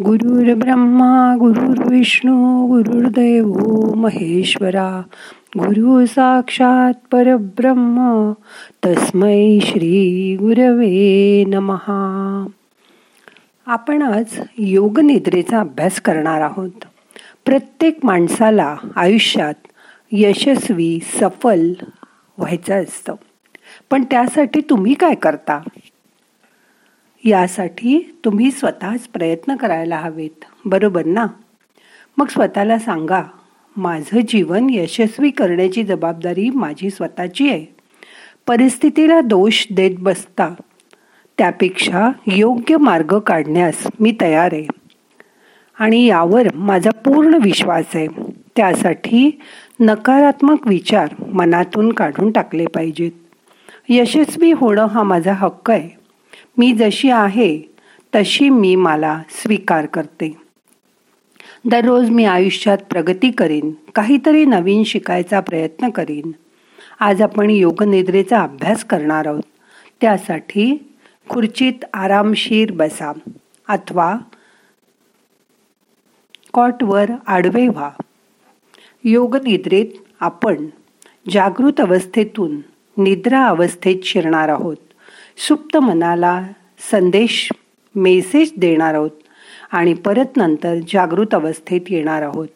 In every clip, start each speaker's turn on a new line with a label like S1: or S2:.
S1: गुरुर् ब्रह्मा गुरुर्विष्णू गुरुर्देव महेश्वरा गुरु साक्षात परब्रह्म तस्मै श्री गुरवे नमहा आपण आज योग निद्रेचा अभ्यास करणार आहोत. प्रत्येक माणसाला आयुष्यात यशस्वी सफल व्हायचं असतं. पण त्यासाठी तुम्ही काय करता? यासाठी तुम्ही स्वतःच प्रयत्न करायला हवेत. बरोबर ना? मग स्वतःला सांगा माझं जीवन यशस्वी करण्याची जबाबदारी माझी स्वतःची आहे. परिस्थितीला दोष देत बसता त्यापेक्षा योग्य मार्ग काढण्यास मी तयार आहे. आणि यावर माझा पूर्ण विश्वास आहे. त्यासाठी नकारात्मक विचार मनातून काढून टाकले पाहिजेत. यशस्वी होणं हा माझा हक्क आहे. मी जशी आहे तशी मी मला स्वीकार करते. दररोज मी आयुष्यात प्रगती करीन काहीतरी नवीन शिकायचा प्रयत्न करीन. आज आपण योगनिद्रेचा अभ्यास करणार आहोत. त्यासाठी खुर्चीत आरामशीर बसा अथवा कॉटवर आडवे व्हा. योगनिद्रेत आपण जागृत अवस्थेतून निद्रा अवस्थेत शिरणार आहोत. सुप्त मनाला संदेश मेसेज देणार आहोत आणि परत नंतर जागृत अवस्थेत येणार आहोत.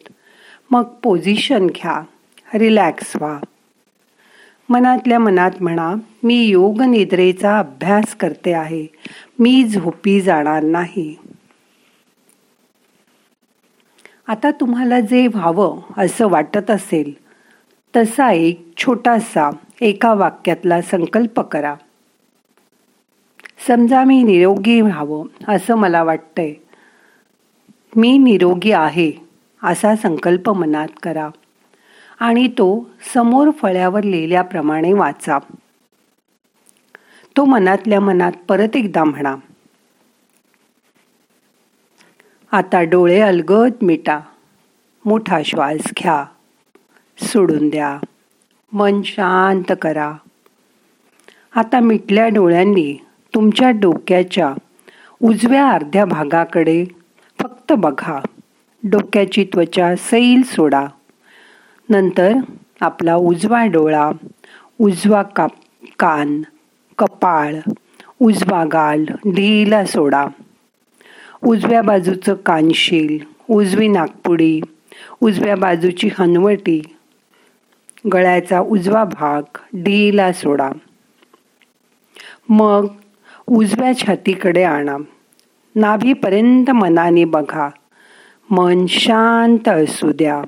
S1: मग पोझिशन घ्या रिलॅक्स व्हा. मनातल्या मनात म्हणा मी योग निद्रेचा अभ्यास करते आहे मी झोपी जाणार नाही. आता तुम्हाला जे व्हावं असं वाटत असेल तसा एक छोटासा एका वाक्यातला संकल्प करा. समजा मी निरोगी व्हावं असं मला वाटतंय. मी निरोगी आहे असा संकल्प मनात करा. आणि तो समोर फळ्यावर लिहिल्याप्रमाणे वाचा. तो मनातल्या मनात परत एकदा म्हणा. आता डोळे अलगद मिटा. मोठा श्वास घ्या. सोडून द्या. मन शांत करा. आता मिटल्या डोळ्यांनी तुमच्या डोक्याच्या उजव्या अर्ध्या भागाकडे फक्त बघा. डोक्याची त्वचा सैल सोडा. नंतर आपला उजवा डोळा उजवा काप कान कपाळ उजवा गाल ढीला सोडा. उजव्या बाजूचं कानशील उजवी नागपुडी उजव्या बाजूची हनवटी गळ्याचा उजवा भाग ढीला सोडा. मग उजव्या छातीकडे आणा. नाभीपर्यंत मनाने बघा. मन शांत असू द्या.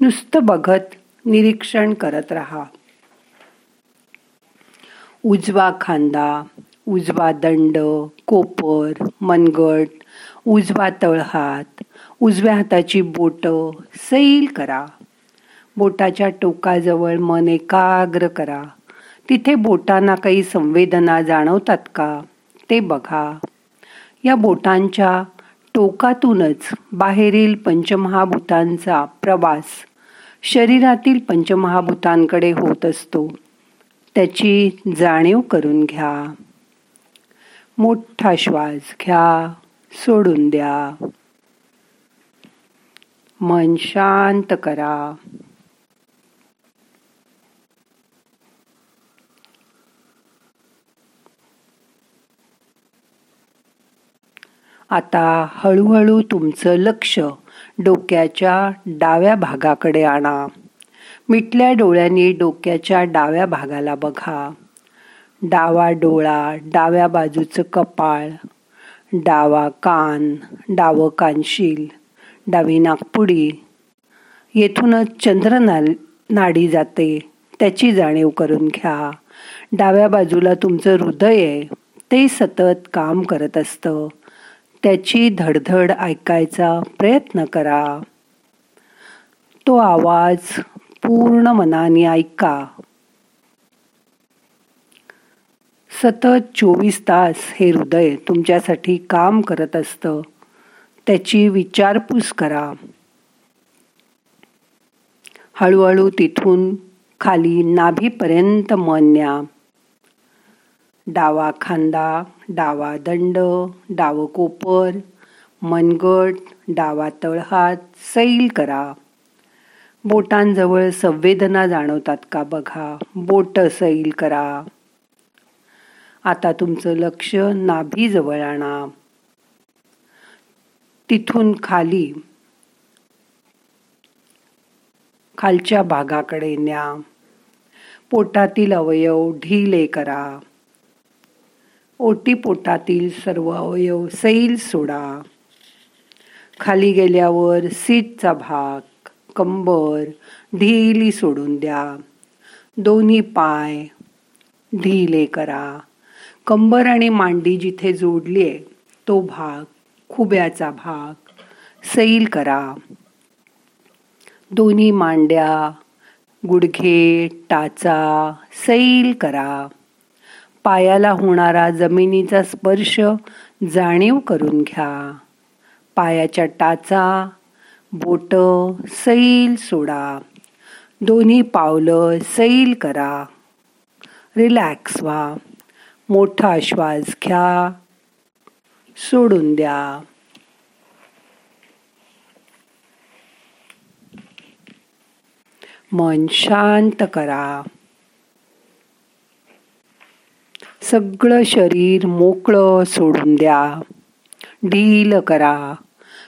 S1: नुसतं बघत निरीक्षण करत राहा. उजवा खांदा उजवा दंड कोपर मनगट उजवा तळहात उजव्या हाताची बोट सैल करा. बोटाच्या टोकाजवळ मन एकाग्र करा. तिथे बोटांना काही संवेदना जाणवतात का? ते बघा. या बोटांच्या टोकातूनच बाहेरील पंचमहाभूतांचा प्रवास शरीरातील पंचमहाभूतांकडे होत असतो. त्याची जाणीव करून घ्या. मोठा श्वास घ्या. सोडून द्या. मन शांत करा. आता हळूहळू तुमचं लक्ष डोक्याच्या डाव्या भागाकडे आणा. मिटल्या डोळ्यांनी डोक्याच्या डाव्या भागाला बघा. डावा डोळा डाव्या बाजूचं कपाळ डावा कान डावं कानशील डावी नागपुडी येथूनच चंद्र नाडी जाते. त्याची जाणीव करून घ्या. डाव्या बाजूला तुमचं हृदय आहे. ते सतत काम करत असतं. त्याची धडधड ऐकायचा प्रयत्न करा. तो आवाज पूर्ण मनाने ऐका. सतत चोवीस तास हे हृदय तुमच्यासाठी काम करत असतं. त्याची विचारपूस करा. हळूहळू तिथून खाली नाभीपर्यंत मन न्या. डावा खांदा डावा दंड डाव कोपर मनगट डावा तळहात सैल करा. बोटांजवळ संवेदना जाणवतात का बघा? बोट सैल करा. आता तुमचं लक्ष नाभीजवळ आणा. तिथून खाली खालच्या भागाकडे न्या. पोटातील अवयव ढिले करा. ओटीपोटातील सर्व अवयव सैल सोडा. खाली गेल्यावर सीटचा भाग कंबर ढिली सोडून द्या. दोन्ही पाय ढिले करा. कंबर आणि मांडी जिथे जोडली आहे तो भाग खुब्याचा भाग सैल करा. दोन्ही मांड्या गुडघे टाचा सैल करा. पायाला होणारा जमिनीचा स्पर्श जाणीव करून घ्या. पायाच्या टाचा बोट सैल सोडा. दोन्ही पावलं सैल करा. रिलॅक्स व्हा. मोठा श्वास घ्या. सोडून द्या. मन शांत करा. सगळं शरीर मोकळं सोडून द्या. ढील करा.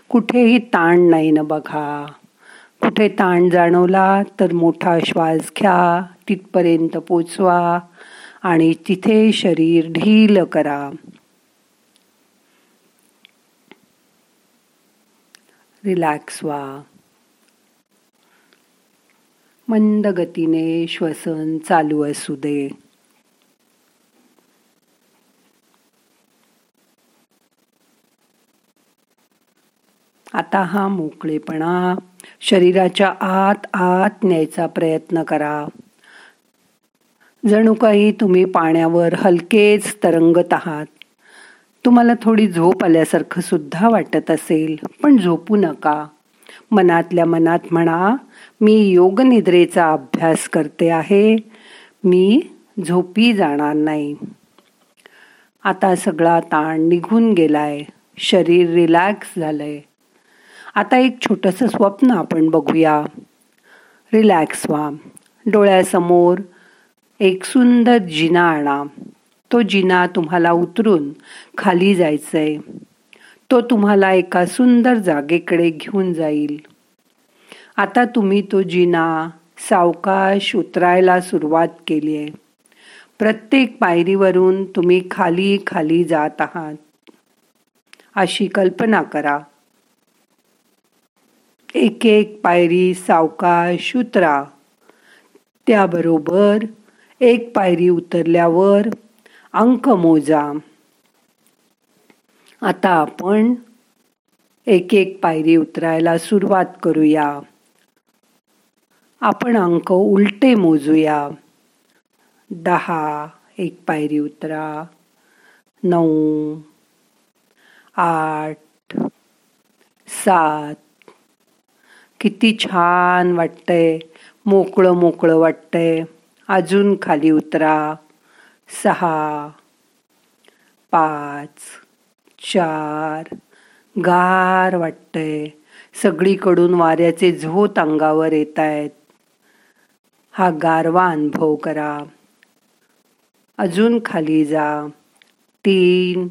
S1: कुठेही ताण नाही ना बघा. कुठे ताण जाणवला तर मोठा श्वास घ्या. तिथपर्यंत पोचवा आणि तिथे शरीर ढील करा. रिलॅक्स व्हा. मंद गतीने श्वसन चालू असू दे. आता हा मोकळेपणा. शरीराच्या आत आत न्यायचा प्रयत्न करा. जणू काही तुम्ही पाण्यावर हलकेच तरंगत आहात. तुम्हाला थोडी झोप आल्यासारखं सुद्धा वाटत असेल पण झोपू नका. मनातल्या मनात म्हणा मी योगनिद्रेचा अभ्यास करते आहे. मी झोपी जाणार नाही. आता सगळा ताण निघून गेलाय. शरीर रिलॅक्स झालंय. आता एक छोटंसं स्वप्न आपण बघूया. रिलॅक्स व्हा. डोळ्यासमोर एक सुंदर जिना आणा. तो जिना तुम्हाला उतरून खाली जायचं आहे तो तुम्हाला एका सुंदर जागेकडे घेऊन जाईल. आता तुम्ही तो जिना सावकाश उतरायला सुरुवात केली आहे प्रत्येक पायरीवरून तुम्ही खाली खाली जात आहात. अशी कल्पना करा. एक एक पायरी सावकाश उतरा. त्याबरोबर एक पायरी उतरल्यावर अंक मोजा. आता आपण एक एक पायरी उतरायला सुरुवात करूया. आपण अंक उलटे मोजूया. दहा एक पायरी उतरा. नऊ आठ सात किती छान वाटतंय. मोकळं मोकळं वाटतंय. अजून खाली उतरा. सहा पाच चार. गार वाटतंय. सगळीकडून वाऱ्याचे झोत अंगावर येत आहेत हा गारवा अनुभव करा. अजून खाली जा. तीन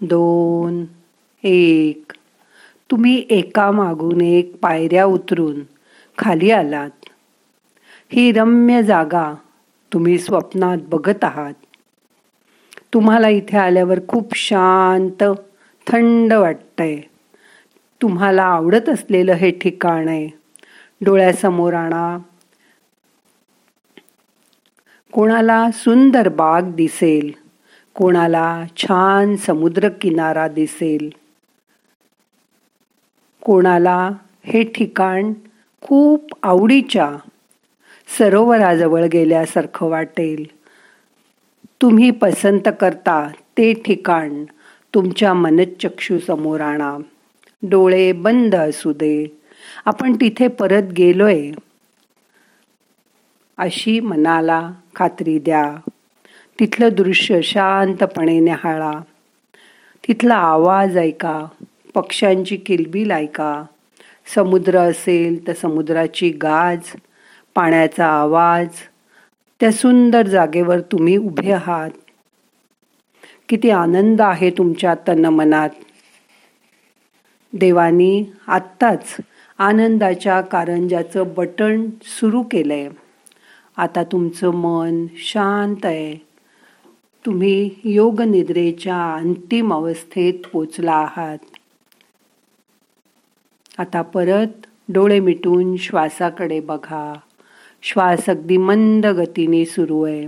S1: दोन एक. तुम्ही एका मागून एक पायऱ्या उतरून खाली आलात. ही रम्य जागा तुम्ही स्वप्नात बघत आहात. तुम्हाला इथे आल्यावर खूप शांत थंड वाटतंय. तुम्हाला आवडत असलेलं हे ठिकाण आहे. डोळ्यासमोर आणा. कोणाला सुंदर बाग दिसेल कोणाला छान समुद्र किनारा दिसेल. कोणाला हे ठिकाण खूप आवडीच्या सरोवराजवळ गेल्यासारखं वाटेल. तुम्ही पसंत करता ते ठिकाण तुमच्या मनचक्षू समोर आणा. डोळे बंद असू दे. आपण तिथे परत गेलोय. अशी मनाला खात्री द्या. तिथलं दृश्य शांतपणे न्याहाळा तिथला आवाज ऐका. पक्ष्यांची किलबिल ऐका समुद्र असेल तर समुद्राची गाज पाण्याचा आवाज. त्या सुंदर जागेवर तुम्ही उभे आहात. किती आनंद आहे तुमच्या तनमनात. देवानी आत्ताच आनंदाच्या कारंजाचं बटण सुरू केलंय. आता तुमचं मन शांत आहे. तुम्ही योग निद्रेच्या अंतिम अवस्थेत पोचला आहात. आता परत डोळे मिटून श्वासाकडे बघा. श्वास अगदी मंद गतीने सुरू आहे.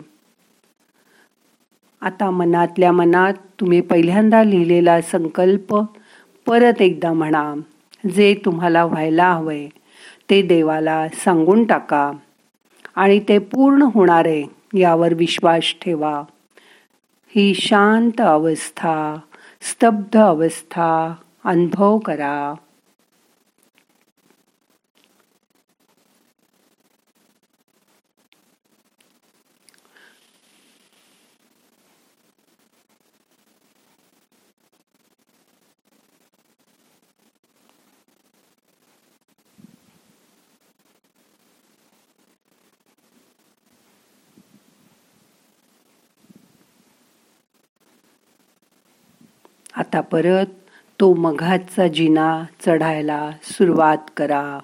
S1: आता मनातल्या मनात तुम्ही पहिल्यांदा लिहिलेला संकल्प परत एकदा म्हणा. जे तुम्हाला व्हायला हवंय ते देवाला सांगून टाका. आणि ते पूर्ण होणार आहे यावर विश्वास ठेवा. ही शांत अवस्था स्तब्ध अवस्था अनुभव करा. आता परत तो मघाचा जिना चढायला सुरुवात करा.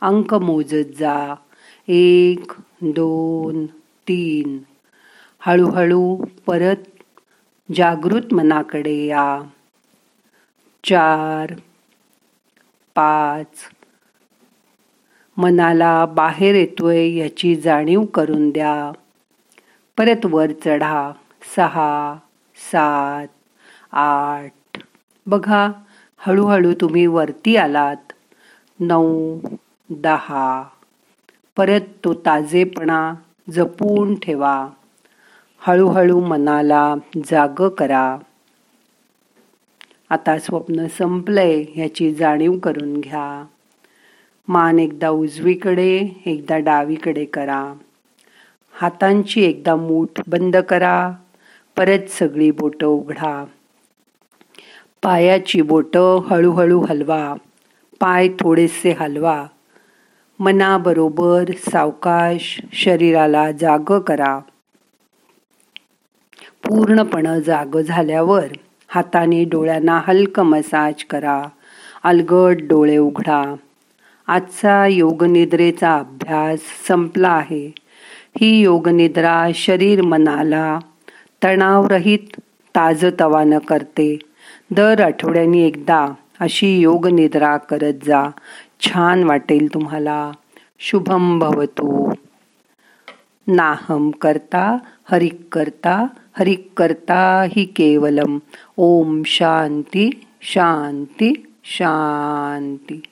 S1: अंक मोजत जा. एक दोन तीन. हळूहळू परत जागृत मनाकडे या. चार पाच. मनाला बाहेर येतोय याची जाणीव करून द्या. परत वर चढा. सहा सात. आठ. बघा हळूहळू तुम्ही वरती आलात. नऊ दहा. परत तो ताजेपणा जपून ठेवा. हळूहळू मनाला जाग करा. आता स्वप्न संपलंय ह्याची जाणीव करून घ्या. मान एकदा उजवीकडे एकदा डावीकडे करा. हातांची एकदा मूठ बंद करा. परत सगळी बोटं उघडा. पायाची बोटं हळूहळू हलवा पाय थोडेसे हलवा. मनाबरोबर सावकाश शरीराला जाग करा. पूर्णपणे जाग झाल्यावर हाताने डोळ्यांना हलक मसाज करा. अलगट डोळे उघडा. आजचा योगनिद्रेचा अभ्यास संपला आहे. ही योगनिद्रा शरीर मनाला तणावरहित ताजतवानं करते. दर आठवड्यानी एकदा अशी योग निद्रा करत जा. छान वाटेल तुम्हाला. शुभम भवतु. नाहम करता हरिक करता हरिक करता ही केवलम. ओम शांती शांती शांती